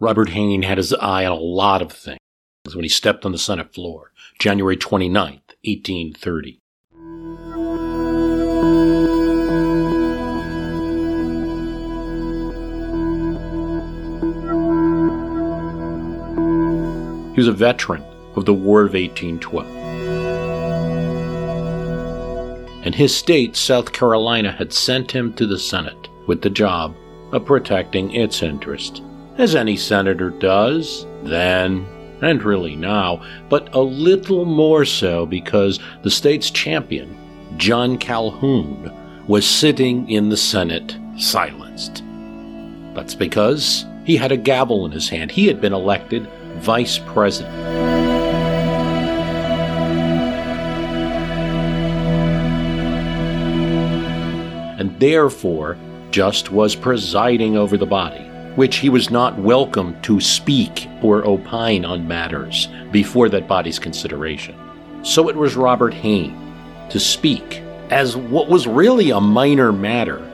Robert Hayne had his eye on a lot of things when he stepped on the Senate floor, January 29, 1830. He was a veteran of the War of 1812. And his state, South Carolina, had sent him to the Senate with the job of protecting its interest, as any senator does then and really now, but a little more so because the state's champion, John Calhoun, was sitting in the Senate silenced. That's because he had a gavel in his hand. He had been elected vice president. And therefore, just was presiding over the body, which he was not welcome to speak or opine on matters before that body's consideration. So it was Robert Hayne to speak as what was really a minor matter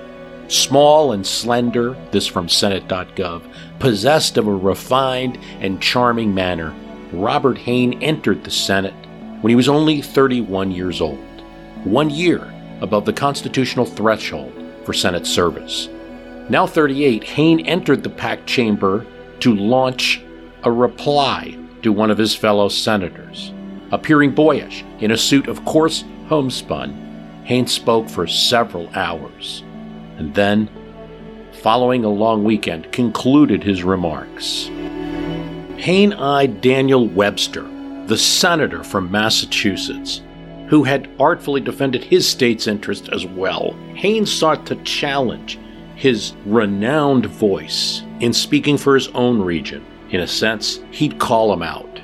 small and slender, this from Senate.gov, possessed of a refined and charming manner, Robert Hayne entered the Senate when he was only 31 years old, one year above the constitutional threshold for Senate service. Now 38, Hayne entered the packed chamber to launch a reply to one of his fellow senators. Appearing boyish in a suit of coarse homespun, Hayne spoke for several hours and then, following a long weekend, concluded his remarks. Hayne eyed Daniel Webster, the senator from Massachusetts, who had artfully defended his state's interest as well. Hayne sought to challenge his renowned voice in speaking for his own region. In a sense, he'd call him out.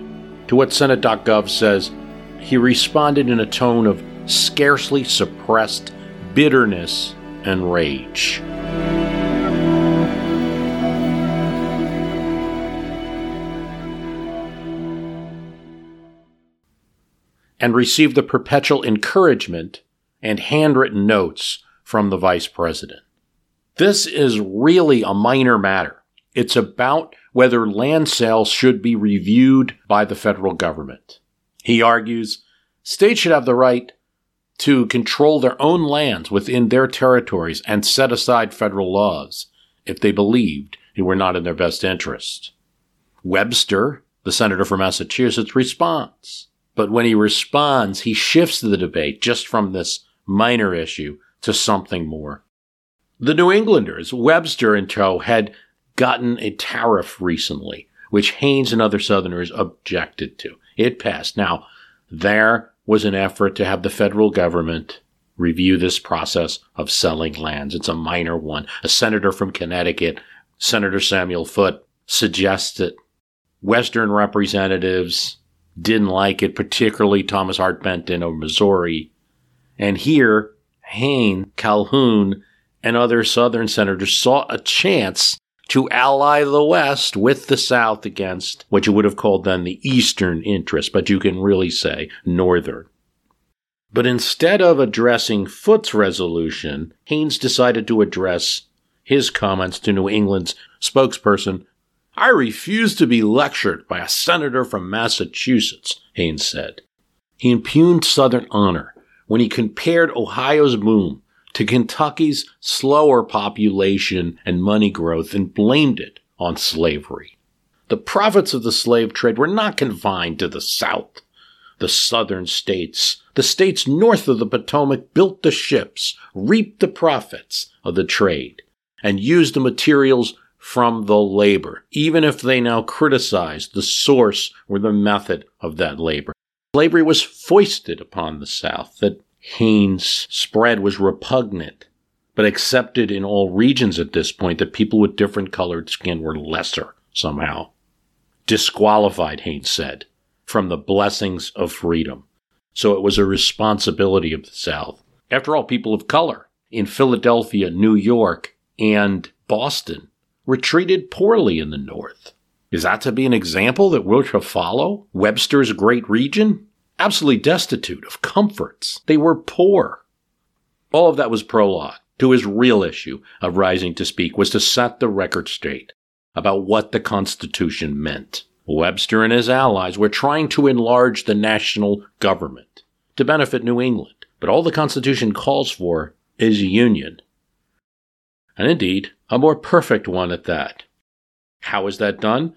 To what Senate.gov says, he responded in a tone of scarcely suppressed bitterness and rage. And received the perpetual encouragement and handwritten notes from the vice president. This is really a minor matter. It's about whether land sales should be reviewed by the federal government. He argues states should have the right to control their own lands within their territories and set aside federal laws if they believed they were not in their best interest. Webster, the senator from Massachusetts, responds. But when he responds, he shifts the debate just from this minor issue to something more. The New Englanders, Webster and tow, had gotten a tariff recently, which Haynes and other Southerners objected to. It passed. Now, there was an effort to have the federal government review this process of selling lands. It's a minor one. A senator from Connecticut, Senator Samuel Foote, suggested Western representatives didn't like it, particularly Thomas Hart Benton of Missouri. And here, Hayne, Calhoun, and other Southern senators saw a chance to ally the West with the South against what you would have called then the Eastern interest, but you can really say Northern. But instead of addressing Foote's resolution, Haynes decided to address his comments to New England's spokesperson. I refuse to be lectured by a senator from Massachusetts, Haynes said. He impugned Southern honor when he compared Ohio's boom to Kentucky's slower population and money growth and blamed it on slavery. The profits of the slave trade were not confined to the South. The southern states, the states north of the Potomac built the ships, reaped the profits of the trade, and used the materials from the labor, even if they now criticized the source or the method of that labor. Slavery was foisted upon the South that Haynes' spread was repugnant, but accepted in all regions at this point that people with different colored skin were lesser somehow. Disqualified, Haynes said, from the blessings of freedom. So it was a responsibility of the South. After all, people of color in Philadelphia, New York, and Boston were treated poorly in the North. Is that to be an example that we're to follow? Webster's great region? Absolutely destitute of comforts. They were poor. All of that was prologue to his real issue of rising to speak was to set the record straight about what the Constitution meant. Webster and his allies were trying to enlarge the national government to benefit New England, but all the Constitution calls for is union. And indeed, a more perfect one at that. How is that done?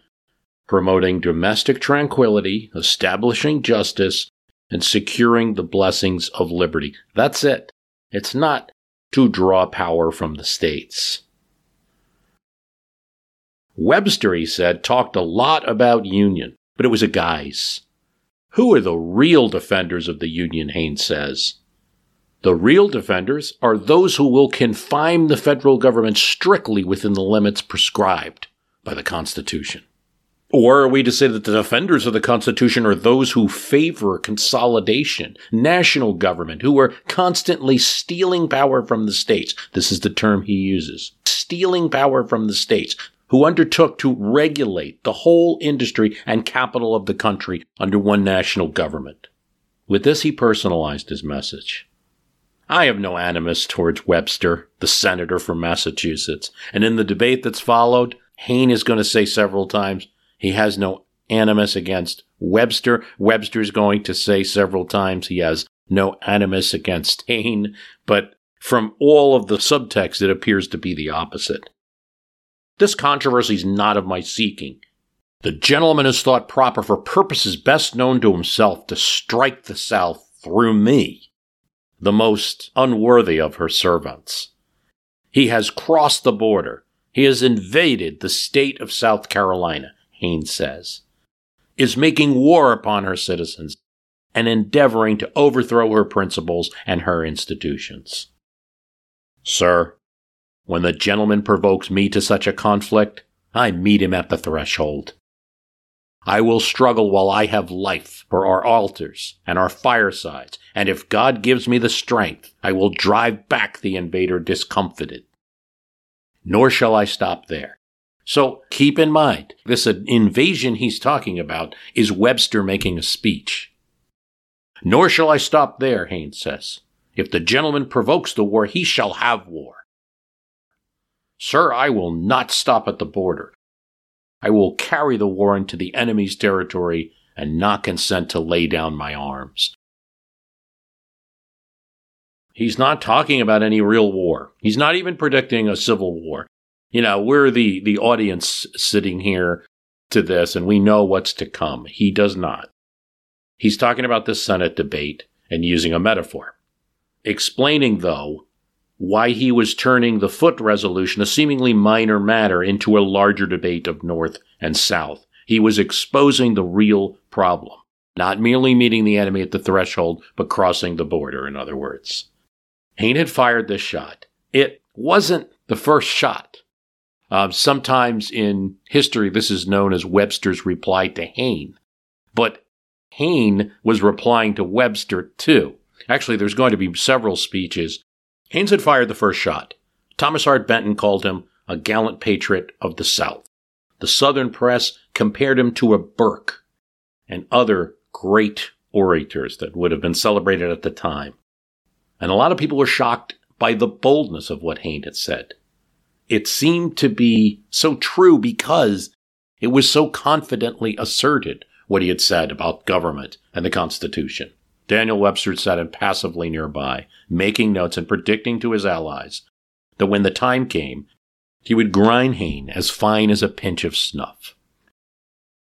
Promoting domestic tranquility, establishing justice, and securing the blessings of liberty. That's it. It's not to draw power from the states. Webster, he said, talked a lot about union, but it was a guise. Who are the real defenders of the union, Haynes says? The real defenders are those who will confine the federal government strictly within the limits prescribed by the Constitution. Or are we to say that the defenders of the Constitution are those who favor consolidation, national government, who are constantly stealing power from the states? This is the term he uses. Stealing power from the states, who undertook to regulate the whole industry and capital of the country under one national government. With this, he personalized his message. I have no animus towards Webster, the senator from Massachusetts, and in the debate that's followed, Hayne is going to say several times, he has no animus against Webster. Webster's going to say several times he has no animus against Hayne, but from all of the subtext, it appears to be the opposite. This controversy is not of my seeking. The gentleman has thought proper for purposes best known to himself to strike the South through me, the most unworthy of her servants. He has crossed the border. He has invaded the state of South Carolina. Haynes says, is making war upon her citizens and endeavoring to overthrow her principles and her institutions. Sir, when the gentleman provokes me to such a conflict, I meet him at the threshold. I will struggle while I have life for our altars and our firesides, and if God gives me the strength, I will drive back the invader discomfited. Nor shall I stop there. So keep in mind, this invasion he's talking about is Webster making a speech. Nor shall I stop there, Haynes says. If the gentleman provokes the war, he shall have war. Sir, I will not stop at the border. I will carry the war into the enemy's territory and not consent to lay down my arms. He's not talking about any real war. He's not even predicting a civil war you know, we're the, the audience sitting here to this and we know what's to come. He does not. He's talking about the Senate debate and using a metaphor. Explaining, though, why he was turning the Foote resolution, a seemingly minor matter, into a larger debate of North and South. He was exposing the real problem, not merely meeting the enemy at the threshold, but crossing the border, in other words. Hayne had fired this shot. It wasn't the first shot. Uh, sometimes in history, this is known as Webster's reply to Hayne. But Hayne was replying to Webster too. Actually, there's going to be several speeches. Haynes had fired the first shot. Thomas Hart Benton called him a gallant patriot of the South. The Southern press compared him to a Burke and other great orators that would have been celebrated at the time. And a lot of people were shocked by the boldness of what Hayne had said it seemed to be so true because it was so confidently asserted what he had said about government and the Constitution. Daniel Webster sat impassively nearby, making notes and predicting to his allies that when the time came, he would grind Hayne as fine as a pinch of snuff.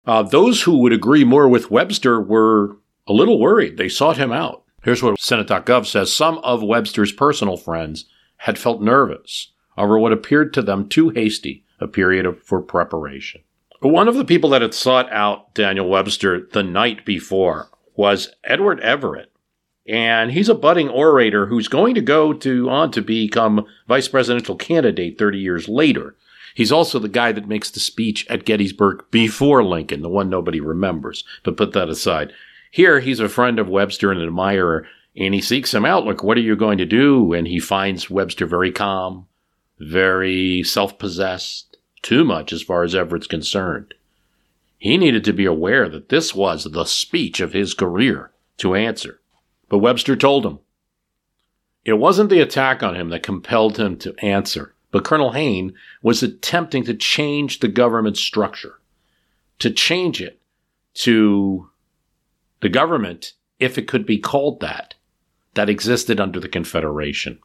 Uh, those who would agree more with Webster were a little worried. They sought him out. Here's what Senate.gov says Some of Webster's personal friends had felt nervous over what appeared to them too hasty a period of, for preparation. One of the people that had sought out Daniel Webster the night before was Edward Everett. And he's a budding orator who's going to go to on to become vice presidential candidate 30 years later. He's also the guy that makes the speech at Gettysburg before Lincoln, the one nobody remembers. But put that aside. Here, he's a friend of Webster and an admirer, and he seeks him out. Look, what are you going to do? And he finds Webster very calm, very self possessed, too much as far as Everett's concerned. He needed to be aware that this was the speech of his career to answer. But Webster told him. It wasn't the attack on him that compelled him to answer, but Colonel Hayne was attempting to change the government structure, to change it to the government, if it could be called that, that existed under the Confederation.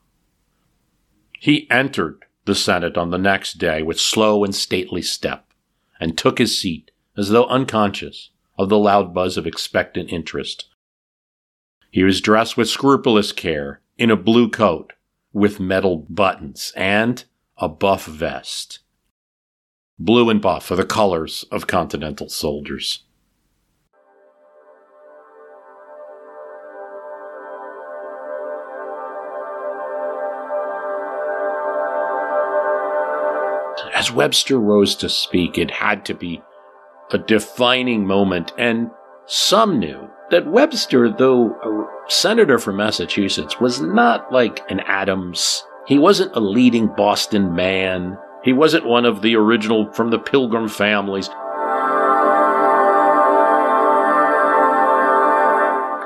He entered the Senate on the next day with slow and stately step and took his seat as though unconscious of the loud buzz of expectant interest. He was dressed with scrupulous care in a blue coat with metal buttons and a buff vest. Blue and buff are the colors of Continental soldiers. As Webster rose to speak, it had to be a defining moment, and some knew that Webster, though a senator from Massachusetts, was not like an Adams. He wasn't a leading Boston man. He wasn't one of the original from the Pilgrim families.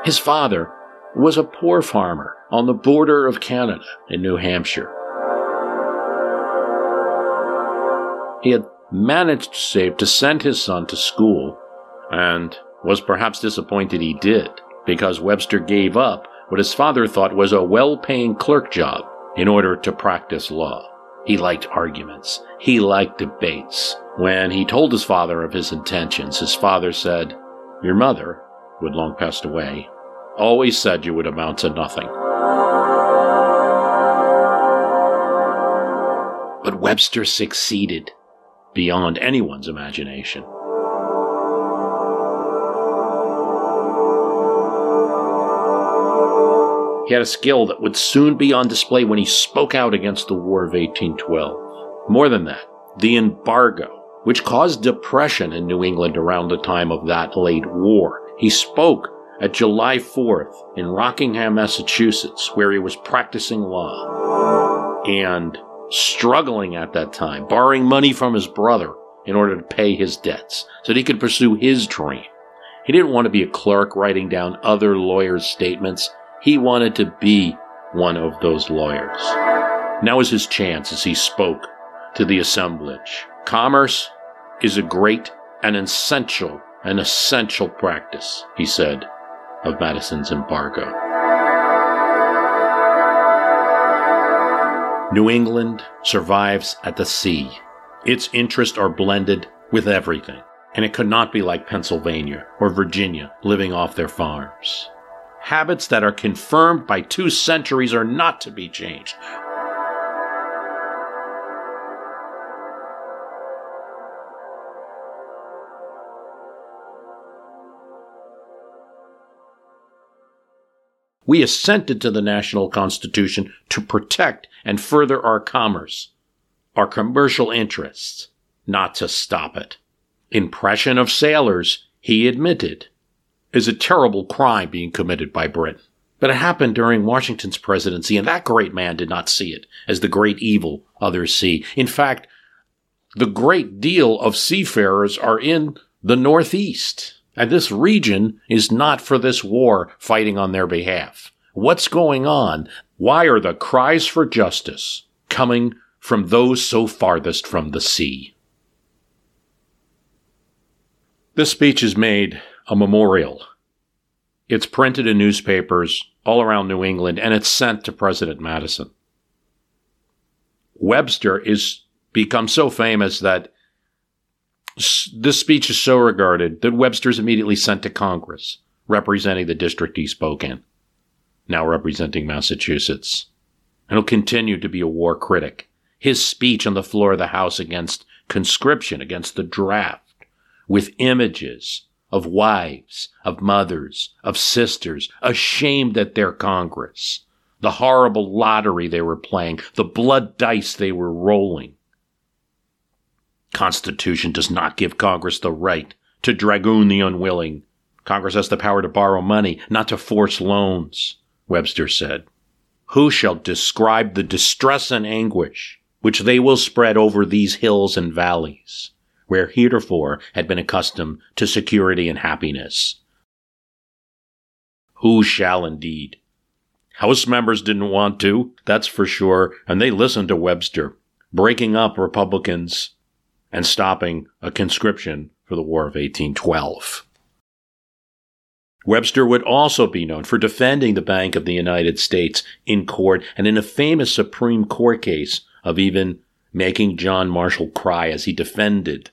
His father was a poor farmer on the border of Canada in New Hampshire. He had managed to save to send his son to school, and was perhaps disappointed he did, because Webster gave up what his father thought was a well paying clerk job in order to practice law. He liked arguments. He liked debates. When he told his father of his intentions, his father said, Your mother, who had long passed away, always said you would amount to nothing. But Webster succeeded beyond anyone's imagination. He had a skill that would soon be on display when he spoke out against the War of 1812. More than that, the embargo, which caused depression in New England around the time of that late war. He spoke at July 4th in Rockingham, Massachusetts, where he was practicing law. And struggling at that time, borrowing money from his brother in order to pay his debts so that he could pursue his dream. He didn't want to be a clerk writing down other lawyers' statements. He wanted to be one of those lawyers. Now was his chance as he spoke to the assemblage. Commerce is a great and essential, an essential practice, he said, of Madison's embargo. New England survives at the sea. Its interests are blended with everything, and it could not be like Pennsylvania or Virginia living off their farms. Habits that are confirmed by two centuries are not to be changed. We assented to the national constitution to protect and further our commerce, our commercial interests, not to stop it. Impression of sailors, he admitted, is a terrible crime being committed by Britain. But it happened during Washington's presidency, and that great man did not see it as the great evil others see. In fact, the great deal of seafarers are in the Northeast. And this region is not for this war fighting on their behalf. What's going on? Why are the cries for justice coming from those so farthest from the sea? This speech is made a memorial. It's printed in newspapers all around New England and it's sent to President Madison. Webster is become so famous that this speech is so regarded that Webster is immediately sent to Congress, representing the district he spoke in, now representing Massachusetts. And he'll continue to be a war critic. His speech on the floor of the House against conscription, against the draft, with images of wives, of mothers, of sisters, ashamed at their Congress, the horrible lottery they were playing, the blood dice they were rolling. Constitution does not give Congress the right to dragoon the unwilling. Congress has the power to borrow money, not to force loans, Webster said. Who shall describe the distress and anguish which they will spread over these hills and valleys, where heretofore had been accustomed to security and happiness? Who shall indeed? House members didn't want to, that's for sure, and they listened to Webster, breaking up Republicans and stopping a conscription for the War of 1812. Webster would also be known for defending the Bank of the United States in court and in a famous Supreme Court case of even making John Marshall cry as he defended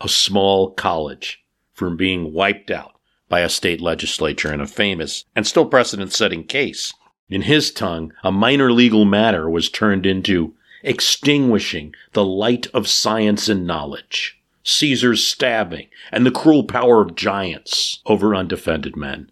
a small college from being wiped out by a state legislature in a famous and still precedent setting case. In his tongue, a minor legal matter was turned into extinguishing the light of science and knowledge, Caesar's stabbing, and the cruel power of giants over undefended men.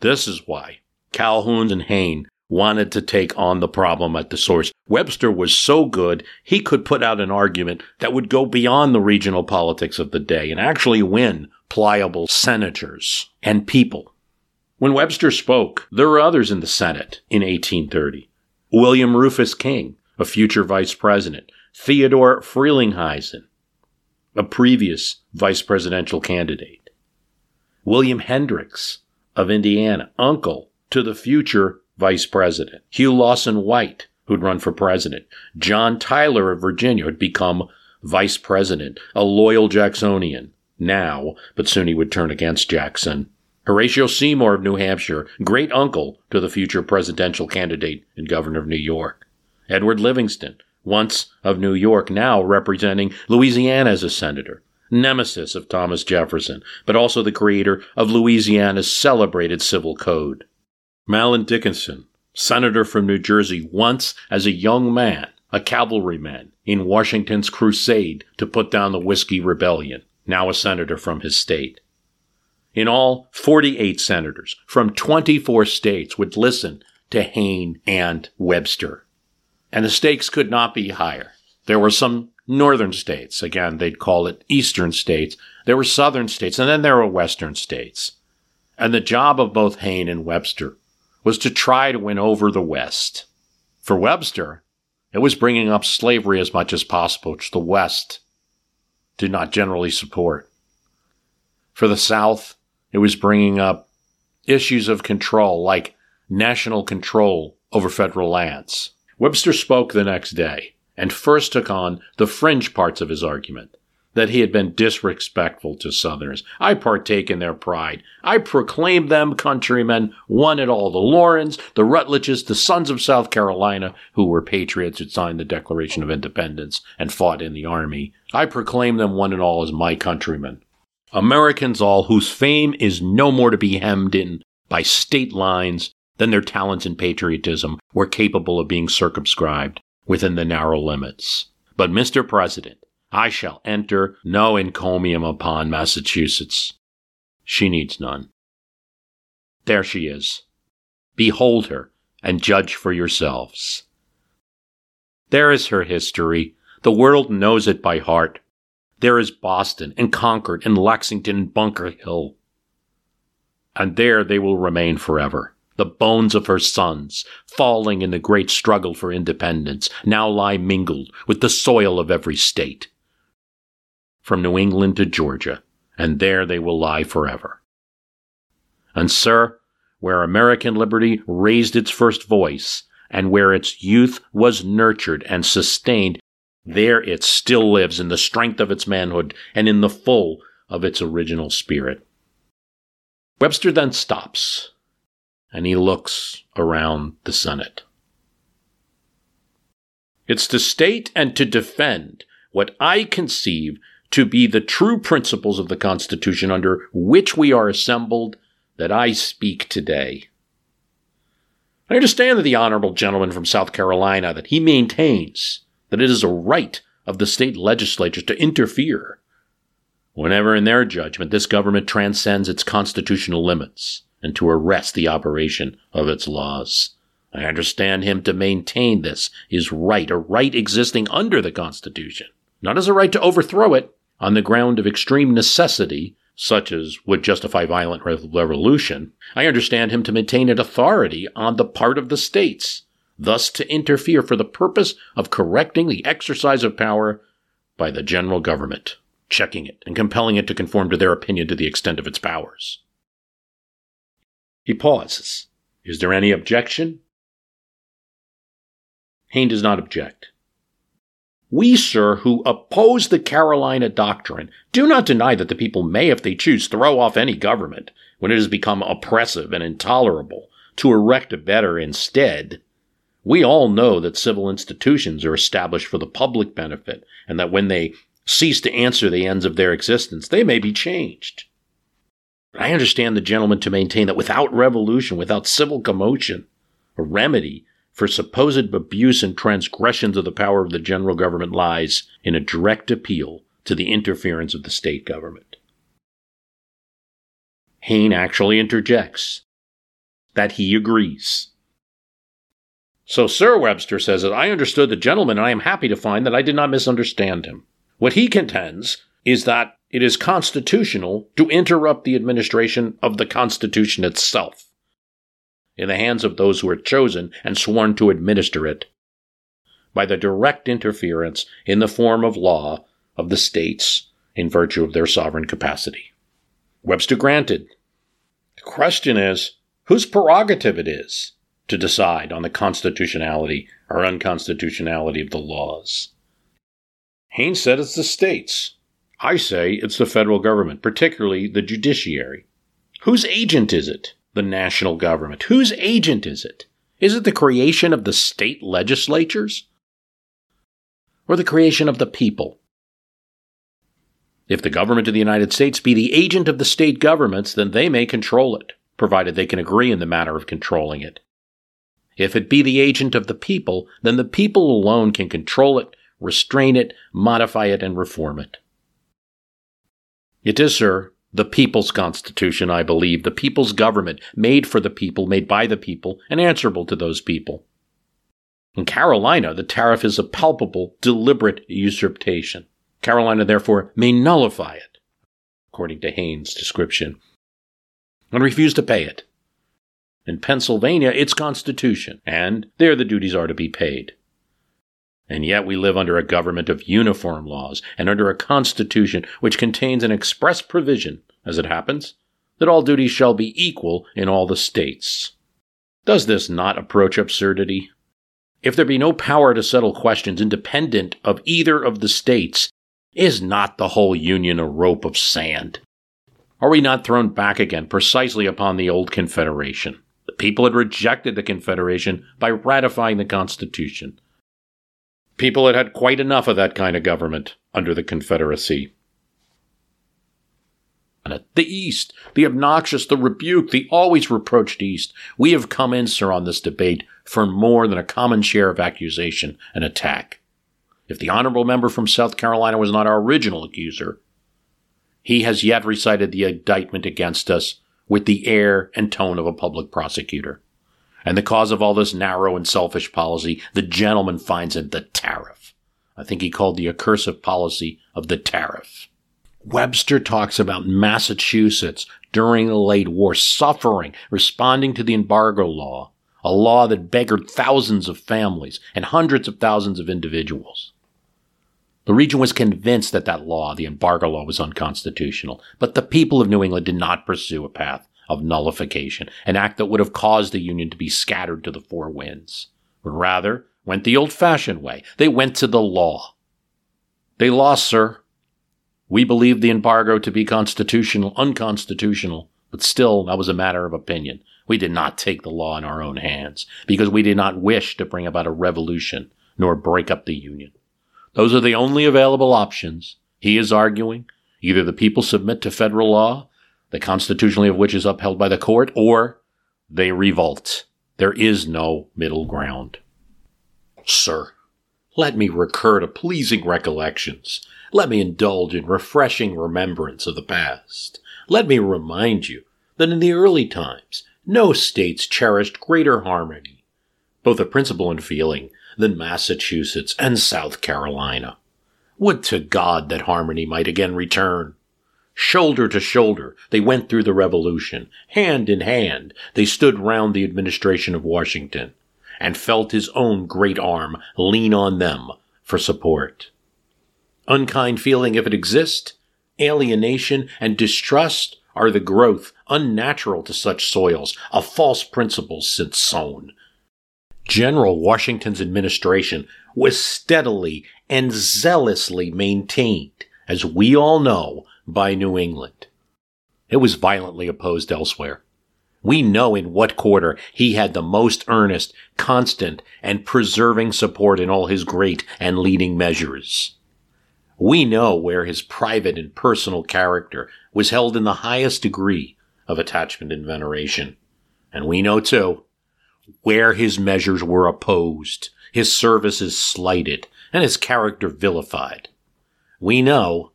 This is why Calhoun and Hayne wanted to take on the problem at the source. Webster was so good, he could put out an argument that would go beyond the regional politics of the day and actually win pliable senators and people. When Webster spoke, there were others in the Senate in 1830. William Rufus King, a future vice president, Theodore Frelinghuysen, a previous vice presidential candidate, William Hendricks of Indiana, uncle to the future vice president, Hugh Lawson White, who'd run for president, John Tyler of Virginia would become vice president, a loyal Jacksonian now, but soon he would turn against Jackson. Horatio Seymour of New Hampshire, great uncle to the future presidential candidate and governor of New York. Edward Livingston, once of New York, now representing Louisiana as a senator, nemesis of Thomas Jefferson, but also the creator of Louisiana's celebrated civil code. Mahlon Dickinson, senator from New Jersey, once as a young man, a cavalryman in Washington's crusade to put down the Whiskey Rebellion, now a senator from his state. In all, 48 senators from 24 states would listen to Hayne and Webster and the stakes could not be higher. There were some northern states. Again, they'd call it eastern states. There were southern states, and then there were western states. And the job of both Hayne and Webster was to try to win over the West. For Webster, it was bringing up slavery as much as possible, which the West did not generally support. For the South, it was bringing up issues of control, like national control over federal lands. Webster spoke the next day and first took on the fringe parts of his argument that he had been disrespectful to Southerners. I partake in their pride. I proclaim them countrymen, one and all, the Laurens, the Rutledges, the sons of South Carolina, who were patriots who signed the Declaration of Independence and fought in the army. I proclaim them one and all as my countrymen. Americans all whose fame is no more to be hemmed in by state lines then their talents and patriotism were capable of being circumscribed within the narrow limits. But, Mr. President, I shall enter no encomium upon Massachusetts. She needs none. There she is. Behold her and judge for yourselves. There is her history. The world knows it by heart. There is Boston and Concord and Lexington and Bunker Hill. And there they will remain forever. The bones of her sons, falling in the great struggle for independence, now lie mingled with the soil of every state. From New England to Georgia, and there they will lie forever. And, sir, where American liberty raised its first voice, and where its youth was nurtured and sustained, there it still lives in the strength of its manhood and in the full of its original spirit. Webster then stops and he looks around the Senate. It's to state and to defend what I conceive to be the true principles of the Constitution under which we are assembled that I speak today. I understand that the honorable gentleman from South Carolina that he maintains that it is a right of the state legislature to interfere whenever in their judgment this government transcends its constitutional limits and to arrest the operation of its laws. I understand him to maintain this is right, a right existing under the Constitution, not as a right to overthrow it on the ground of extreme necessity, such as would justify violent revolution. I understand him to maintain an authority on the part of the states, thus to interfere for the purpose of correcting the exercise of power by the general government, checking it and compelling it to conform to their opinion to the extent of its powers. He pauses. Is there any objection? Hayne does not object. We, sir, who oppose the Carolina doctrine, do not deny that the people may, if they choose, throw off any government when it has become oppressive and intolerable to erect a better instead. We all know that civil institutions are established for the public benefit and that when they cease to answer the ends of their existence, they may be changed. I understand the gentleman to maintain that without revolution, without civil commotion, a remedy for supposed abuse and transgressions of the power of the general government lies in a direct appeal to the interference of the state government. Hayne actually interjects that he agrees. So Sir Webster says that I understood the gentleman, and I am happy to find that I did not misunderstand him. What he contends is that it is constitutional to interrupt the administration of the Constitution itself in the hands of those who are chosen and sworn to administer it by the direct interference in the form of law of the states in virtue of their sovereign capacity. Webster granted. The question is whose prerogative it is to decide on the constitutionality or unconstitutionality of the laws. Haynes said it's the states. I say it's the federal government, particularly the judiciary. Whose agent is it? The national government. Whose agent is it? Is it the creation of the state legislatures? Or the creation of the people? If the government of the United States be the agent of the state governments, then they may control it, provided they can agree in the matter of controlling it. If it be the agent of the people, then the people alone can control it, restrain it, modify it, and reform it. It is, sir, the people's constitution, I believe, the people's government, made for the people, made by the people, and answerable to those people. In Carolina, the tariff is a palpable, deliberate usurpation. Carolina, therefore, may nullify it, according to Haynes' description, and refuse to pay it. In Pennsylvania, it's constitution, and there the duties are to be paid. And yet we live under a government of uniform laws and under a constitution which contains an express provision, as it happens, that all duties shall be equal in all the states. Does this not approach absurdity? If there be no power to settle questions independent of either of the states, is not the whole Union a rope of sand? Are we not thrown back again precisely upon the old Confederation? The people had rejected the Confederation by ratifying the Constitution. People had had quite enough of that kind of government under the Confederacy. The East, the obnoxious, the rebuked, the always reproached East, we have come in, sir, on this debate for more than a common share of accusation and attack. If the honorable member from South Carolina was not our original accuser, he has yet recited the indictment against us with the air and tone of a public prosecutor. And the cause of all this narrow and selfish policy, the gentleman finds in the tariff. I think he called the accursed policy of the tariff. Webster talks about Massachusetts during the late war suffering, responding to the embargo law, a law that beggared thousands of families and hundreds of thousands of individuals. The region was convinced that that law, the embargo law, was unconstitutional, but the people of New England did not pursue a path of nullification, an act that would have caused the Union to be scattered to the four winds, but rather went the old fashioned way. They went to the law. They lost, sir. We believed the embargo to be constitutional, unconstitutional, but still that was a matter of opinion. We did not take the law in our own hands because we did not wish to bring about a revolution nor break up the Union. Those are the only available options. He is arguing either the people submit to federal law the constitutionally of which is upheld by the court, or they revolt. There is no middle ground. Sir, Let me recur to pleasing recollections. Let me indulge in refreshing remembrance of the past. Let me remind you that in the early times, no states cherished greater harmony, both of principle and feeling, than Massachusetts and South Carolina. Would to God that harmony might again return. Shoulder to shoulder, they went through the revolution. Hand in hand, they stood round the administration of Washington and felt his own great arm lean on them for support. Unkind feeling, if it exists, alienation and distrust are the growth unnatural to such soils of false principles since sown. General Washington's administration was steadily and zealously maintained, as we all know, by New England. It was violently opposed elsewhere. We know in what quarter he had the most earnest, constant, and persevering support in all his great and leading measures. We know where his private and personal character was held in the highest degree of attachment and veneration. And we know, too, where his measures were opposed, his services slighted, and his character vilified. We know,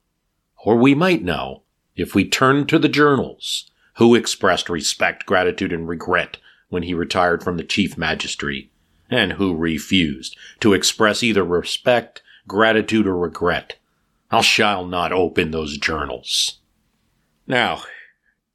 or we might know, if we turn to the journals, who expressed respect, gratitude, and regret when he retired from the chief magistracy, and who refused to express either respect, gratitude, or regret. I shall not open those journals. Now,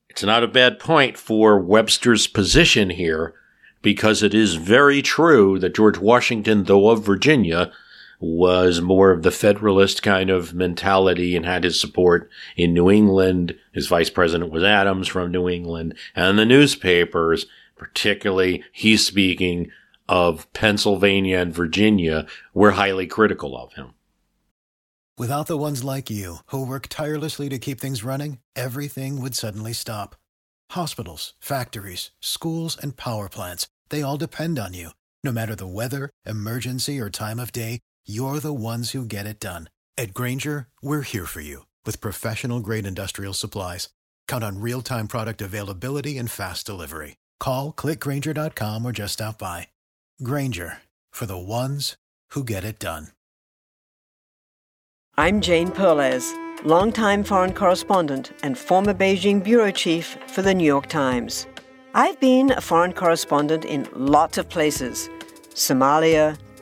it's not a bad point for Webster's position here, because it is very true that George Washington, though of Virginia, was more of the Federalist kind of mentality and had his support in New England. His vice president was Adams from New England. And the newspapers, particularly he's speaking of Pennsylvania and Virginia, were highly critical of him. Without the ones like you, who work tirelessly to keep things running, everything would suddenly stop. Hospitals, factories, schools, and power plants, they all depend on you. No matter the weather, emergency, or time of day, you're the ones who get it done. At Grainger, we're here for you with professional grade industrial supplies. Count on real time product availability and fast delivery. Call clickgrainger.com or just stop by. Grainger for the ones who get it done. I'm Jane Perlez, longtime foreign correspondent and former Beijing bureau chief for the New York Times. I've been a foreign correspondent in lots of places Somalia,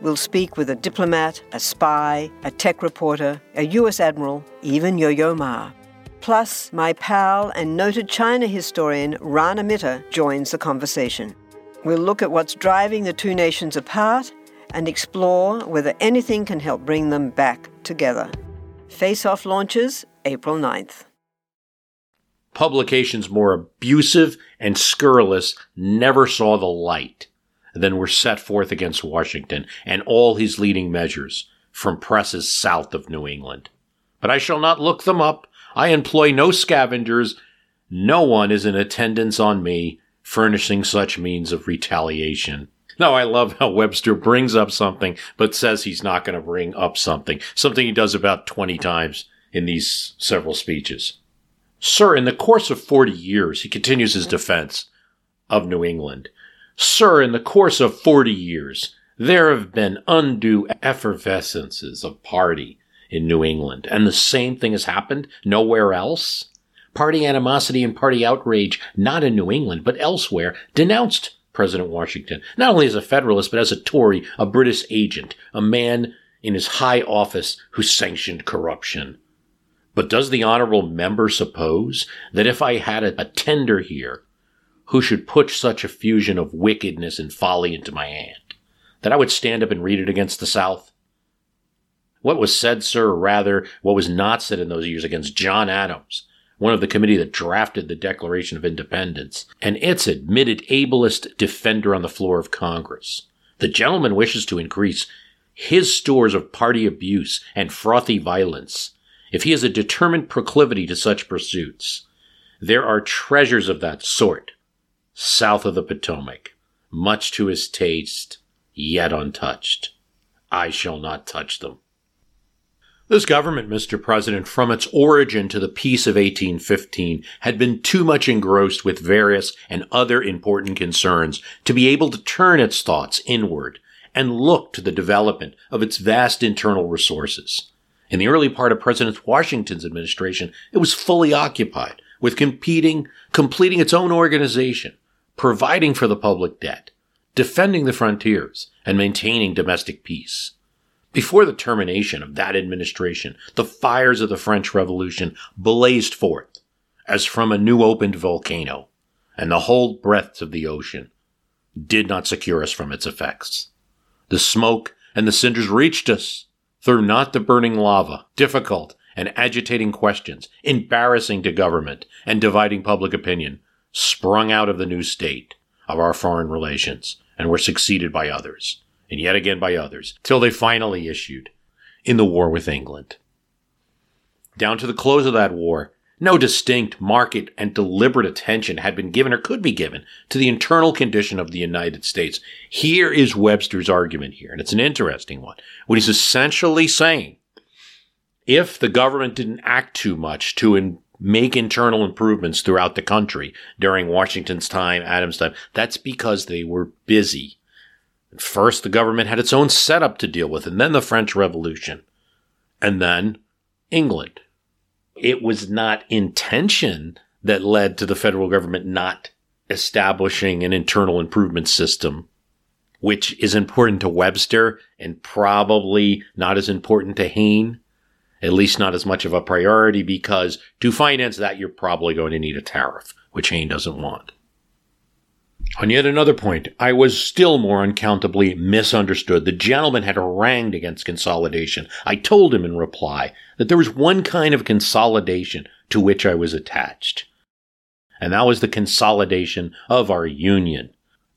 We'll speak with a diplomat, a spy, a tech reporter, a US admiral, even Yo Yo Ma. Plus, my pal and noted China historian Rana Mitter joins the conversation. We'll look at what's driving the two nations apart and explore whether anything can help bring them back together. Face Off launches April 9th. Publications more abusive and scurrilous never saw the light than were set forth against Washington and all his leading measures from presses south of New England. But I shall not look them up. I employ no scavengers. No one is in attendance on me, furnishing such means of retaliation. Now, I love how Webster brings up something, but says he's not going to bring up something, something he does about 20 times in these several speeches. Sir, in the course of 40 years, he continues his defense of New England. Sir, in the course of 40 years, there have been undue effervescences of party in New England, and the same thing has happened nowhere else. Party animosity and party outrage, not in New England, but elsewhere, denounced President Washington, not only as a Federalist, but as a Tory, a British agent, a man in his high office who sanctioned corruption. But does the honorable member suppose that if I had a tender here who should put such a fusion of wickedness and folly into my hand, that I would stand up and read it against the South? What was said, sir, or rather, what was not said in those years against John Adams, one of the committee that drafted the Declaration of Independence, and its admitted ablest defender on the floor of Congress. The gentleman wishes to increase his stores of party abuse and frothy violence, if he has a determined proclivity to such pursuits, there are treasures of that sort south of the Potomac, much to his taste, yet untouched. I shall not touch them. This government, Mr. President, from its origin to the peace of 1815, had been too much engrossed with various and other important concerns to be able to turn its thoughts inward and look to the development of its vast internal resources. In the early part of President Washington's administration, it was fully occupied with competing, completing its own organization, providing for the public debt, defending the frontiers, and maintaining domestic peace. Before the termination of that administration, the fires of the French Revolution blazed forth as from a new opened volcano, and the whole breadth of the ocean did not secure us from its effects. The smoke and the cinders reached us through not the burning lava, difficult and agitating questions, embarrassing to government and dividing public opinion, sprung out of the new state of our foreign relations and were succeeded by others, and yet again by others, till they finally issued in the war with England. Down to the close of that war, no distinct, marked, and deliberate attention had been given or could be given to the internal condition of the United States. Here is Webster's argument here, and it's an interesting one. What he's essentially saying, if the government didn't act too much to make internal improvements throughout the country during Washington's time, Adams' time, that's because they were busy. First, the government had its own setup to deal with, and then the French Revolution, and then England. It was not intention that led to the federal government not establishing an internal improvement system, which is important to Webster and probably not as important to Hayne, at least not as much of a priority because to finance that, you're probably going to need a tariff, which Hayne doesn't want. On yet another point, I was still more uncountably misunderstood. The gentleman had harangued against consolidation. I told him in reply that there was one kind of consolidation to which I was attached, and that was the consolidation of our union.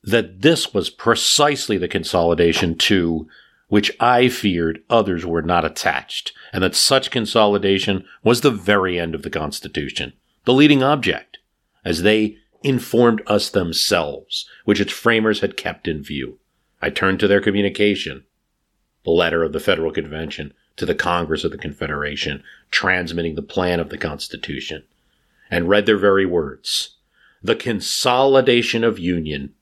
That this was precisely the consolidation to which I feared others were not attached, and that such consolidation was the very end of the Constitution, the leading object, as they informed us themselves, which its framers had kept in view. I turned to their communication, the letter of the Federal Convention to the Congress of the Confederation, transmitting the plan of the Constitution, and read their very words, the consolidation of union,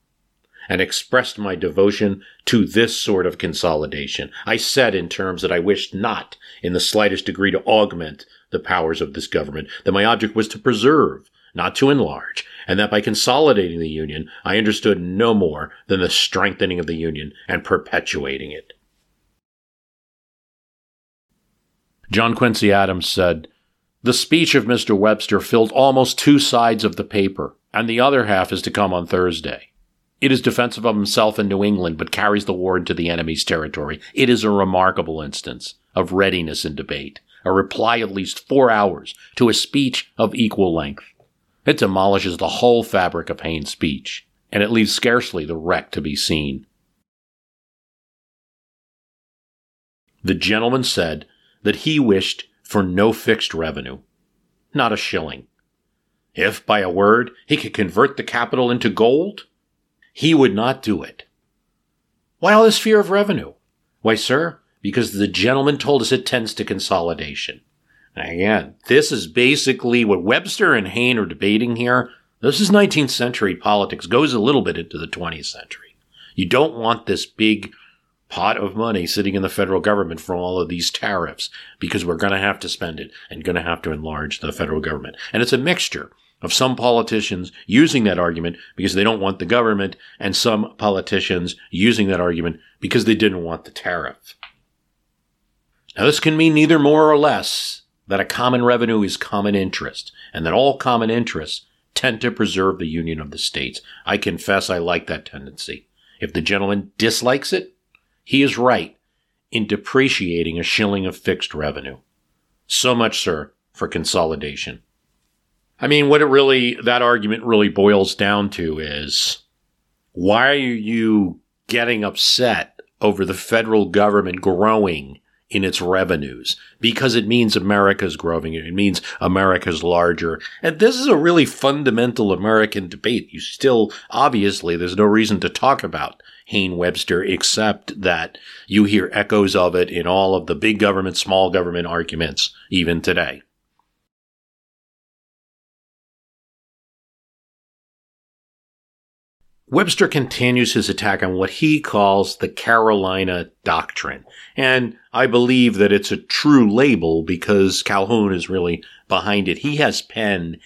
and expressed my devotion to this sort of consolidation. I said in terms that I wished not in the slightest degree to augment the powers of this government, that my object was to preserve, not to enlarge, and that by consolidating the Union, I understood no more than the strengthening of the Union and perpetuating it. John Quincy Adams said, The speech of Mr. Webster filled almost two sides of the paper, and the other half is to come on Thursday. It is defensive of himself and New England, but carries the war into the enemy's territory. It is a remarkable instance of readiness in debate, a reply at least four hours to a speech of equal length. It demolishes the whole fabric of Hayne's speech, and it leaves scarcely the wreck to be seen. The gentleman said that he wished for no fixed revenue, not a shilling. If by a word he could convert the capital into gold, he would not do it. Why all this fear of revenue? Why, sir, because the gentleman told us it tends to consolidation. Again, this is basically what Webster and Hayne are debating here. This is 19th century politics, goes a little bit into the 20th century. You don't want this big pot of money sitting in the federal government for all of these tariffs because we're going to have to spend it and going to have to enlarge the federal government. And it's a mixture of some politicians using that argument because they don't want the government and some politicians using that argument because they didn't want the tariff. Now, this can mean neither more or less that a common revenue is common interest, and that all common interests tend to preserve the union of the states. I confess I like that tendency. If the gentleman dislikes it, he is right in depreciating a shilling of fixed revenue. So much, sir, for consolidation. I mean, what it really, that argument really boils down to is why are you getting upset over the federal government growing in its revenues because it means America's growing. It means America's larger. And this is a really fundamental American debate. You still, obviously, there's no reason to talk about Hayne Webster except that you hear echoes of it in all of the big government, small government arguments even today. Webster continues his attack on what he calls the Carolina Doctrine. And I believe that it's a true label because Calhoun is really behind it. He has penned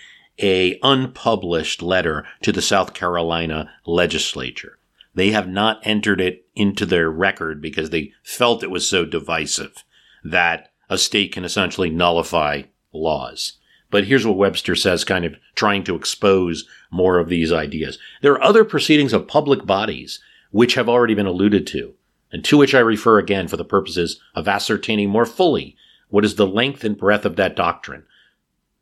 a unpublished letter to the South Carolina legislature. They have not entered it into their record because they felt it was so divisive that a state can essentially nullify laws. But here's what Webster says, kind of trying to expose more of these ideas. There are other proceedings of public bodies which have already been alluded to, and to which I refer again for the purposes of ascertaining more fully what is the length and breadth of that doctrine,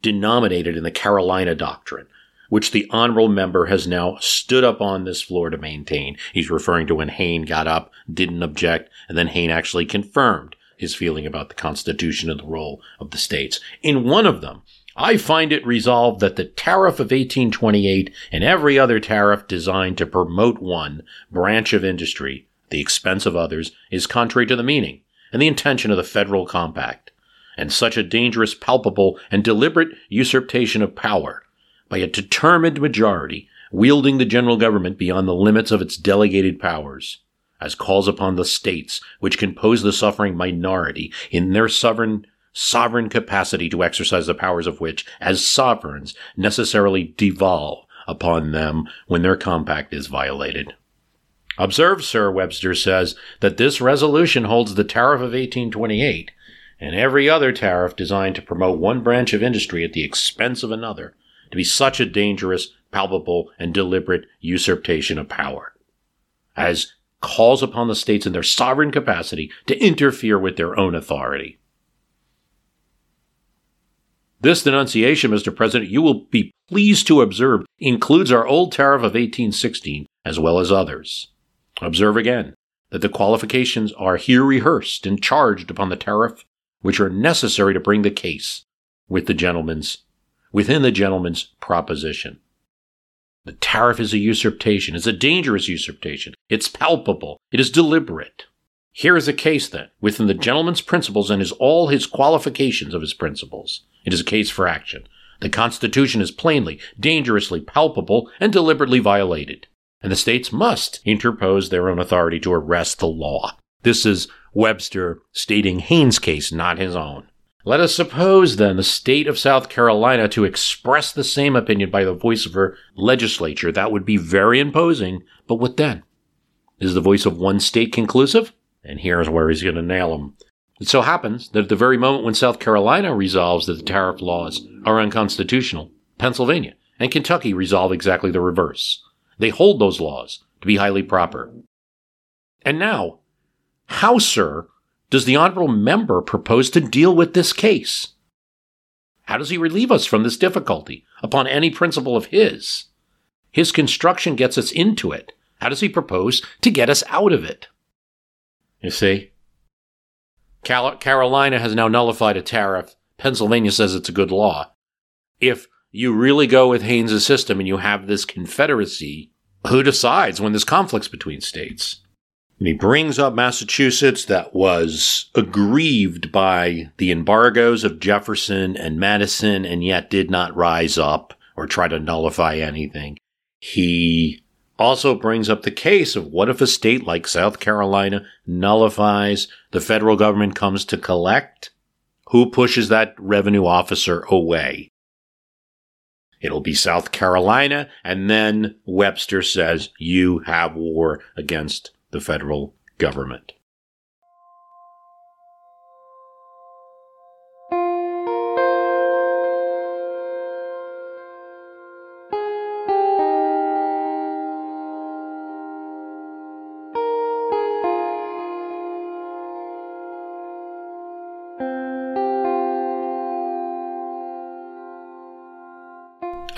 denominated in the Carolina Doctrine, which the honorable member has now stood up on this floor to maintain. He's referring to when Hayne got up, didn't object, and then Hayne actually confirmed his feeling about the Constitution and the role of the states. In one of them, I find it resolved that the tariff of 1828 and every other tariff designed to promote one branch of industry the expense of others is contrary to the meaning and the intention of the federal compact, and such a dangerous, palpable, and deliberate usurpation of power by a determined majority wielding the general government beyond the limits of its delegated powers, as calls upon the states which compose the suffering minority in their sovereign sovereign capacity to exercise the powers of which, as sovereigns, necessarily devolve upon them when their compact is violated. Observe, Sir, Webster says, that this resolution holds the tariff of 1828 and every other tariff designed to promote one branch of industry at the expense of another to be such a dangerous, palpable, and deliberate usurpation of power as calls upon the states in their sovereign capacity to interfere with their own authority. This denunciation, Mr. President, you will be pleased to observe, includes our old tariff of 1816 as well as others. Observe again that the qualifications are here rehearsed and charged upon the tariff which are necessary to bring the case with the gentleman's within the gentleman's proposition. The tariff is a usurpation. It's a dangerous usurpation. It's palpable. It is deliberate. Here is a case then, within the gentleman's principles and his all his qualifications of his principles. It is a case for action. The Constitution is plainly, dangerously palpable, and deliberately violated. And the states must interpose their own authority to arrest the law. This is Webster stating Hayne's case, not his own. Let us suppose, then, the state of South Carolina to express the same opinion by the voice of her legislature. That would be very imposing, but what then? Is the voice of one state conclusive? And here's where he's going to nail him. It so happens that at the very moment when South Carolina resolves that the tariff laws are unconstitutional, Pennsylvania and Kentucky resolve exactly the reverse. They hold those laws to be highly proper. And now, how, sir, does the honorable member propose to deal with this case? How does he relieve us from this difficulty upon any principle of his? His construction gets us into it. How does he propose to get us out of it? You see? Carolina has now nullified a tariff. Pennsylvania says it's a good law. If you really go with Haynes' system and you have this confederacy, who decides when there's conflicts between states? And he brings up Massachusetts that was aggrieved by the embargoes of Jefferson and Madison and yet did not rise up or try to nullify anything. He also brings up the case of what if a state like South Carolina nullifies, the federal government comes to collect? Who pushes that revenue officer away? It'll be South Carolina, and then Webster says you have war against the federal government.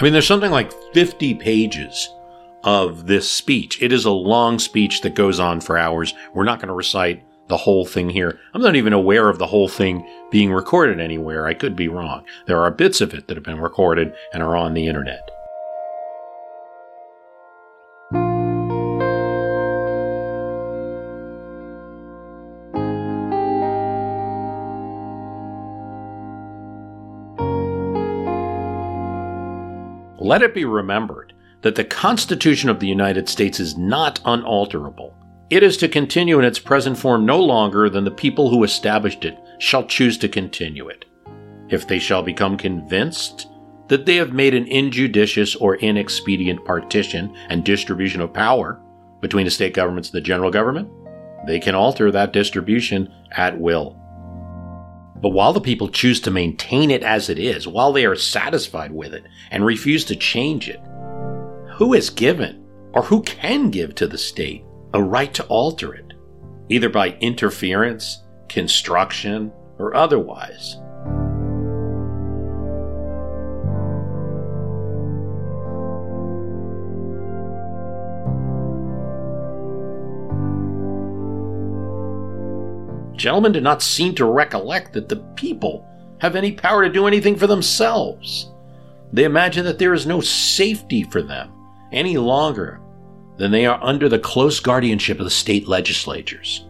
I mean, there's something like 50 pages of this speech. It is a long speech that goes on for hours. We're not going to recite the whole thing here. I'm not even aware of the whole thing being recorded anywhere. I could be wrong. There are bits of it that have been recorded and are on the internet. Let it be remembered that the Constitution of the United States is not unalterable. It is to continue in its present form no longer than the people who established it shall choose to continue it. If they shall become convinced that they have made an injudicious or inexpedient partition and distribution of power between the state governments and the general government, they can alter that distribution at will. But while the people choose to maintain it as it is, while they are satisfied with it and refuse to change it, who has given, or who can give to the state, a right to alter it, either by interference, construction, or otherwise? Gentlemen do not seem to recollect that the people have any power to do anything for themselves. They imagine that there is no safety for them any longer than they are under the close guardianship of the state legislatures.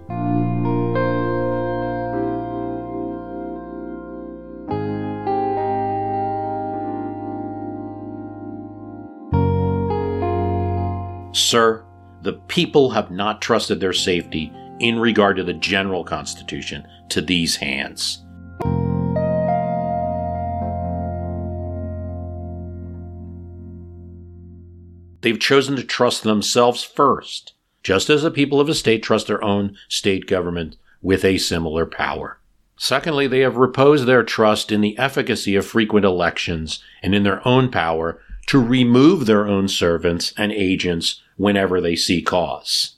Sir, the people have not trusted their safety in regard to the general constitution to these hands. They've chosen to trust themselves first, just as the people of a state trust their own state government with a similar power. Secondly, they have reposed their trust in the efficacy of frequent elections and in their own power to remove their own servants and agents whenever they see cause.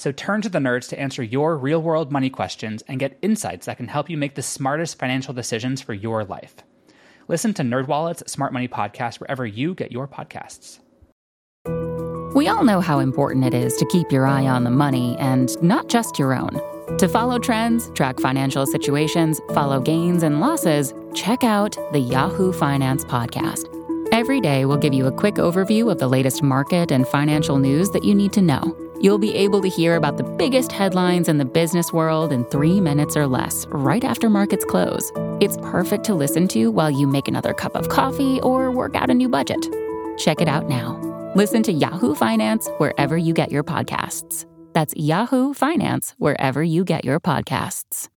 So turn to the nerds to answer your real world money questions and get insights that can help you make the smartest financial decisions for your life. Listen to NerdWallet's Smart Money Podcast wherever you get your podcasts. We all know how important it is to keep your eye on the money and not just your own. To follow trends, track financial situations, follow gains and losses, check out the Yahoo Finance Podcast. Every day, we'll give you a quick overview of the latest market and financial news that you need to know. You'll be able to hear about the biggest headlines in the business world in three minutes or less, right after markets close. It's perfect to listen to while you make another cup of coffee or work out a new budget. Check it out now. Listen to Yahoo Finance wherever you get your podcasts. That's Yahoo Finance wherever you get your podcasts.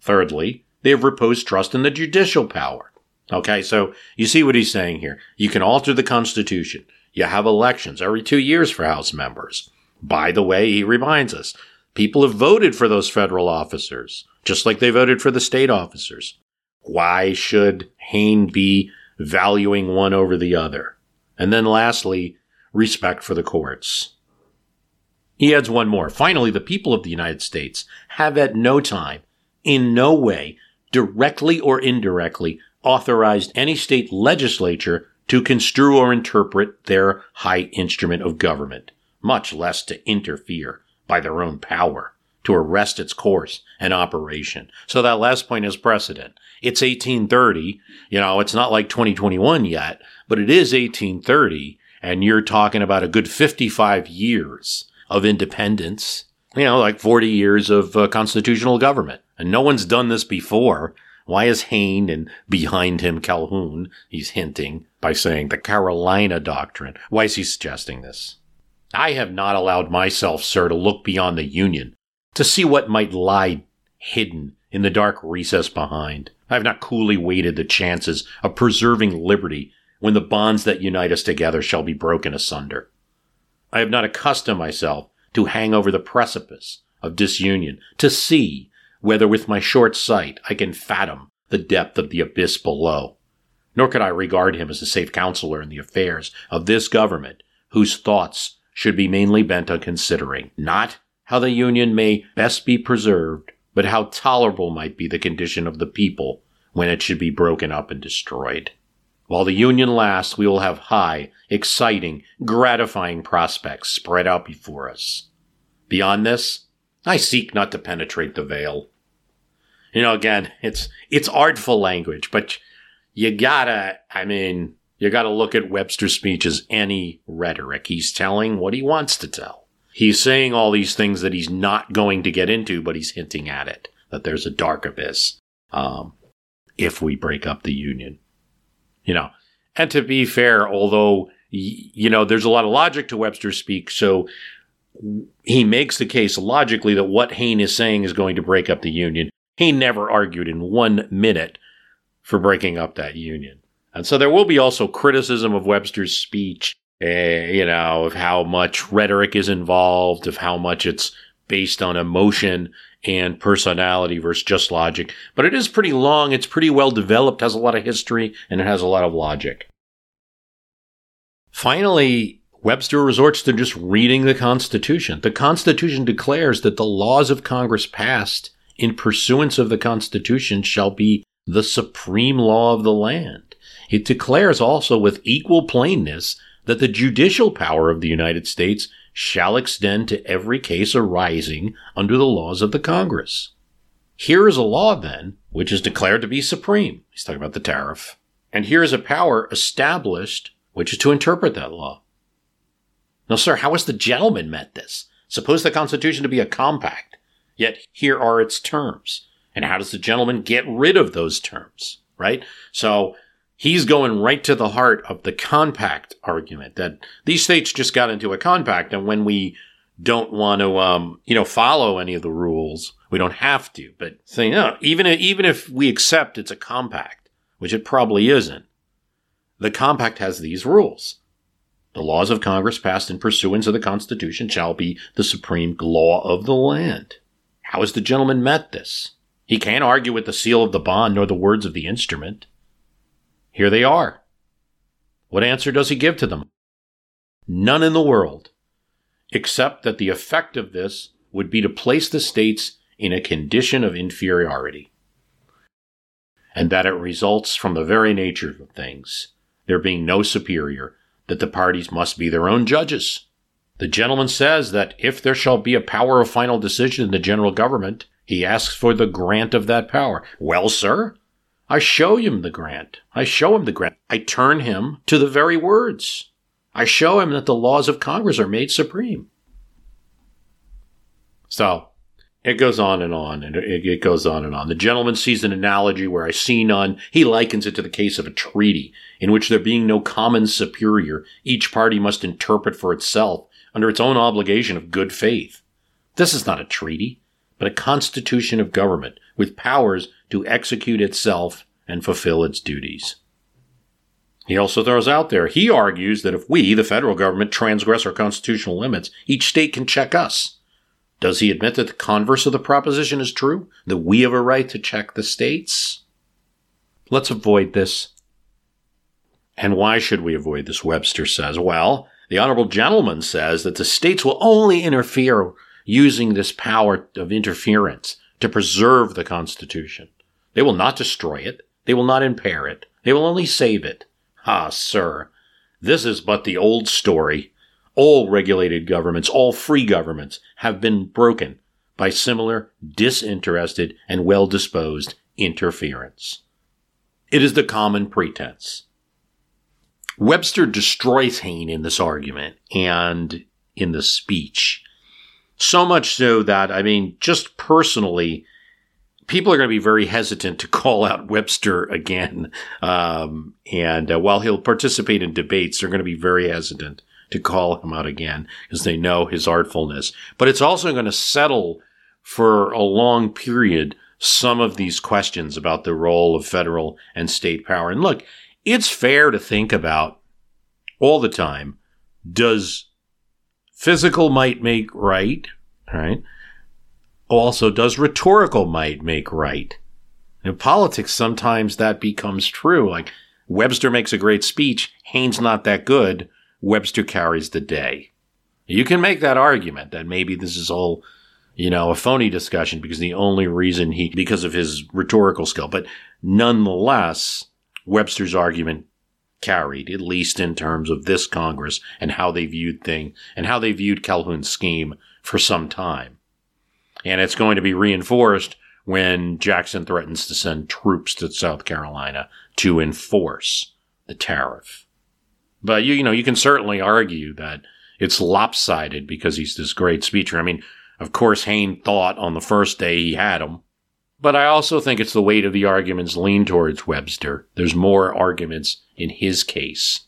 Thirdly, they have reposed trust in the judicial power. Okay, so you see what he's saying here. You can alter the Constitution. You have elections every two years for House members. By the way, he reminds us people have voted for those federal officers, just like they voted for the state officers. Why should Hayne be valuing one over the other? And then lastly, respect for the courts. He adds one more. Finally, the people of the United States have at no time, in no way, directly or indirectly, authorized any state legislature to construe or interpret their high instrument of government much less to interfere by their own power to arrest its course and operation. So that last point is precedent. It's 1830. You know, it's not like 2021 yet, but it is 1830. And you're talking about a good 55 years of independence, you know, like 40 years of uh, constitutional government. And no one's done this before. Why is Hayne and behind him Calhoun, he's hinting by saying the Carolina Doctrine? Why is he suggesting this? I have not allowed myself, sir, to look beyond the Union, to see what might lie hidden in the dark recess behind. I have not coolly waited the chances of preserving liberty when the bonds that unite us together shall be broken asunder. I have not accustomed myself to hang over the precipice of disunion, to see whether with my short sight I can fathom the depth of the abyss below. Nor could I regard him as a safe counselor in the affairs of this government, whose thoughts should be mainly bent on considering not how the Union may best be preserved, but how tolerable might be the condition of the people when it should be broken up and destroyed. While the Union lasts, we will have high, exciting, gratifying prospects spread out before us. Beyond this, I seek not to penetrate the veil. You know, again, it's, it's artful language, but you gotta, I mean, you gotta look at Webster's speech as any rhetoric. He's telling what he wants to tell. He's saying all these things that he's not going to get into, but he's hinting at it, that there's a dark abyss, um, if we break up the Union. You know, and to be fair, although, you know, there's a lot of logic to Webster's speech, so he makes the case logically that what Hayne is saying is going to break up the union. He never argued in one minute for breaking up that union. And so there will be also criticism of Webster's speech, uh, you know, of how much rhetoric is involved, of how much it's based on emotion and personality versus just logic. But it is pretty long, it's pretty well developed, has a lot of history, and it has a lot of logic. Finally, Webster resorts to just reading the Constitution. The Constitution declares that the laws of Congress passed in pursuance of the Constitution shall be the supreme law of the land. It declares also with equal plainness that the judicial power of the United States shall extend to every case arising under the laws of the Congress. Here is a law, then, which is declared to be supreme. He's talking about the tariff. And here is a power established which is to interpret that law. Now, sir, how has the gentleman met this? Suppose the Constitution to be a compact, yet here are its terms. And how does the gentleman get rid of those terms? Right? So he's going right to the heart of the compact argument that these states just got into a compact. And when we don't want to, um, you know, follow any of the rules, we don't have to. But saying, no, even if, even if we accept it's a compact, which it probably isn't, the compact has these rules. The laws of Congress passed in pursuance of the Constitution shall be the supreme law of the land. How has the gentleman met this? He can't argue with the seal of the bond nor the words of the instrument. Here they are. What answer does he give to them? None in the world, except that the effect of this would be to place the states in a condition of inferiority, and that it results from the very nature of things, there being no superior that the parties must be their own judges. The gentleman says that if there shall be a power of final decision in the general government, he asks for the grant of that power. Well, sir, I show him the grant. I show him the grant. I turn him to the very words. I show him that the laws of Congress are made supreme. So, it goes on and on, and it, goes on and on. The gentleman sees an analogy where I see none. He likens it to the case of a treaty, in which there being no common superior, each party must interpret for itself under its own obligation of good faith. This is not a treaty, but a constitution of government with powers to execute itself and fulfill its duties. He also throws out there, he argues that if we, the federal government, transgress our constitutional limits, each state can check us. Does he admit that the converse of the proposition is true? That we have a right to check the states? Let's avoid this. And why should we avoid this? Webster says. Well, the Honorable Gentleman says that the states will only interfere using this power of interference to preserve the Constitution. They will not destroy it. They will not impair it. They will only save it. Ah, sir, this is but the old story all regulated governments, all free governments have been broken by similar disinterested and well disposed interference. It is the common pretense. Webster destroys Hayne in this argument and in the speech. So much so that, I mean, just personally, people are going to be very hesitant to call out Webster again. Um, and uh, while he'll participate in debates, they're going to be very hesitant to call him out again because they know his artfulness. But it's also going to settle for a long period some of these questions about the role of federal and state power. And look, it's fair to think about all the time does physical might make right? Right. Also, does rhetorical might make right? In politics, sometimes that becomes true. Like Webster makes a great speech, Hayne's not that good. Webster carries the day. You can make that argument that maybe this is all, you know, a phony discussion because the only reason he, because of his rhetorical skill. But nonetheless, Webster's argument carried, at least in terms of this Congress and how they viewed things and how they viewed Calhoun's scheme for some time. And it's going to be reinforced when Jackson threatens to send troops to South Carolina to enforce the tariff. But you, you know, you can certainly argue that it's lopsided because he's this great speaker. I mean, of course, Hayne thought on the first day he had him, but I also think it's the weight of the arguments lean towards Webster. There's more arguments in his case.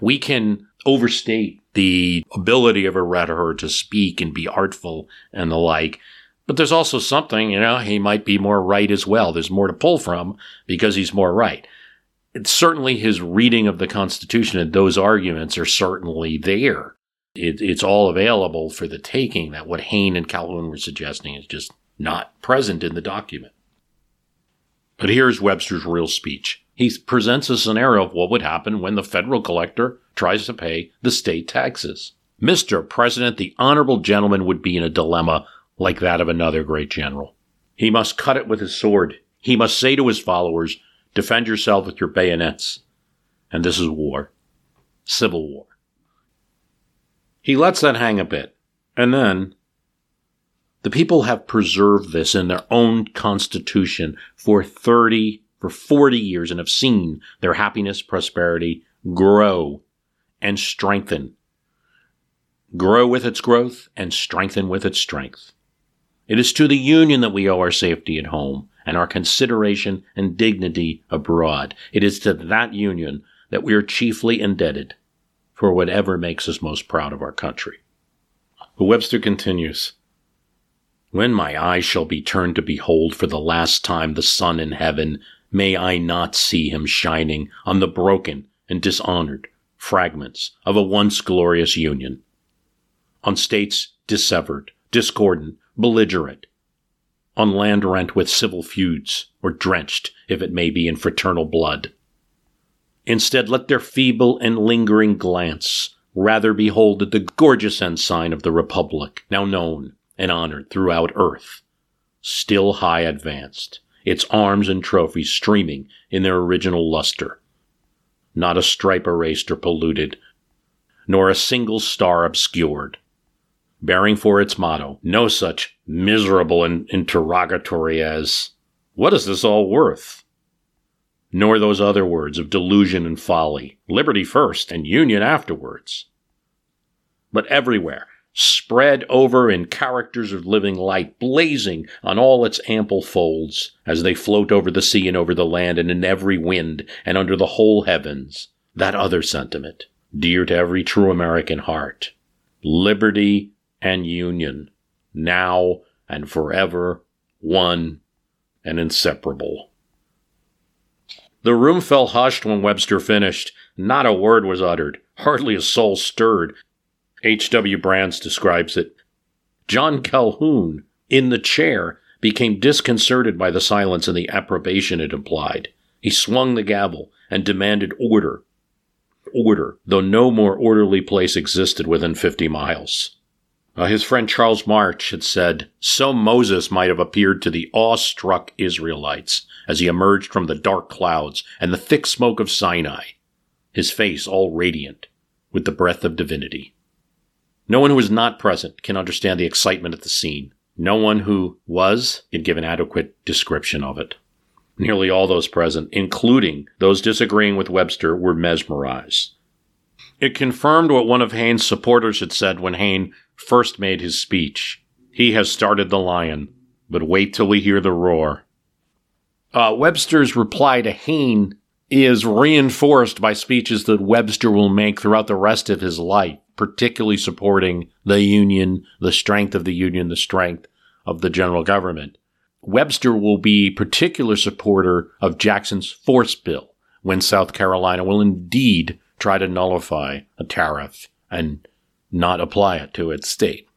We can overstate the ability of a rhetor to speak and be artful and the like. But there's also something, you know, he might be more right as well. There's more to pull from because he's more right it's certainly his reading of the Constitution and those arguments are certainly there. It, it's all available for the taking. That what Hayne and Calhoun were suggesting is just not present in the document. But here's Webster's real speech. He presents a scenario of what would happen when the federal collector tries to pay the state taxes. Mr. President, the honorable gentleman would be in a dilemma like that of another great general. He must cut it with his sword. He must say to his followers, Defend yourself with your bayonets. And this is war. Civil war. He lets that hang a bit. And then the people have preserved this in their own constitution for 30, for 40 years and have seen their happiness, prosperity grow and strengthen. Grow with its growth and strengthen with its strength. It is to the Union that we owe our safety at home and our consideration and dignity abroad. It is to that union that we are chiefly indebted for whatever makes us most proud of our country. But Webster continues When my eyes shall be turned to behold for the last time the sun in heaven, may I not see him shining on the broken and dishonored fragments of a once glorious union, on states dissevered, discordant, belligerent, on land rent with civil feuds, or drenched, if it may be, in fraternal blood. Instead, let their feeble and lingering glance rather behold the gorgeous ensign of the Republic, now known and honored throughout earth, still high advanced, its arms and trophies streaming in their original luster. Not a stripe erased or polluted, nor a single star obscured, bearing for its motto no such miserable interrogatory as, What is this all worth? Nor those other words of delusion and folly, liberty first and union afterwards. But everywhere, spread over in characters of living light, blazing on all its ample folds, as they float over the sea and over the land and in every wind and under the whole heavens, that other sentiment, dear to every true American heart. Liberty and union, now and forever, one and inseparable. The room fell hushed when Webster finished. Not a word was uttered, hardly a soul stirred. H. W. Brands describes it. John Calhoun, in the chair, became disconcerted by the silence and the approbation it implied. He swung the gavel and demanded order. Order, though no more orderly place existed within fifty miles. Uh, his friend Charles March had said, So Moses might have appeared to the awe-struck Israelites as he emerged from the dark clouds and the thick smoke of Sinai, his face all radiant with the breath of divinity. No one who was not present can understand the excitement at the scene. No one who was can give an adequate description of it. Nearly all those present, including those disagreeing with Webster, were mesmerized. It confirmed what one of Hayne's supporters had said when Hayne first made his speech. He has started the lion. But wait till we hear the roar. Uh, Webster's reply to Hayne is reinforced by speeches that Webster will make throughout the rest of his life, particularly supporting the Union, the strength of the Union, the strength of the general government. Webster will be particular supporter of Jackson's force bill when South Carolina will indeed try to nullify a tariff and not apply it to its state.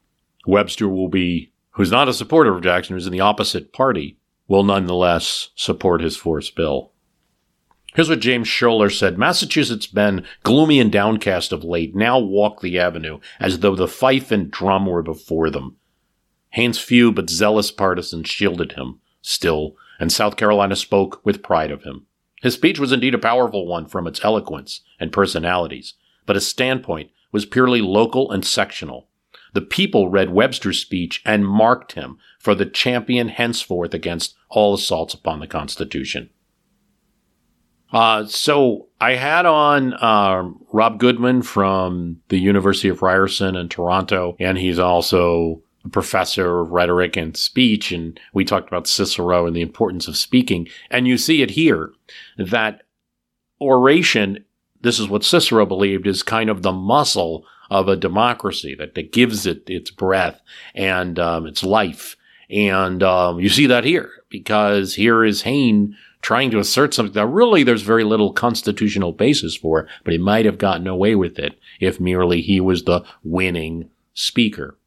Webster will be, who's not a supporter of Jackson, who's in the opposite party, will nonetheless support his force bill. Here's what James Schouler said Massachusetts been gloomy and downcast of late, now walk the avenue as though the fife and drum were before them. Hayne's few but zealous partisans shielded him, still, and South Carolina spoke with pride of him. His speech was indeed a powerful one from its eloquence and personalities, but his standpoint was purely local and sectional. The people read Webster's speech and marked him for the champion henceforth against all assaults upon the Constitution. Uh, so I had on uh, Rob Goodman from the University of Ryerson in Toronto, and he's also a professor of rhetoric and speech. And we talked about Cicero and the importance of speaking. And you see it here that oration, this is what Cicero believed, is kind of the muscle of a democracy that, that gives it its breath and um, its life. And um, you see that here because here is Hayne trying to assert something that really there's very little constitutional basis for, but he might have gotten away with it if merely he was the winning speaker.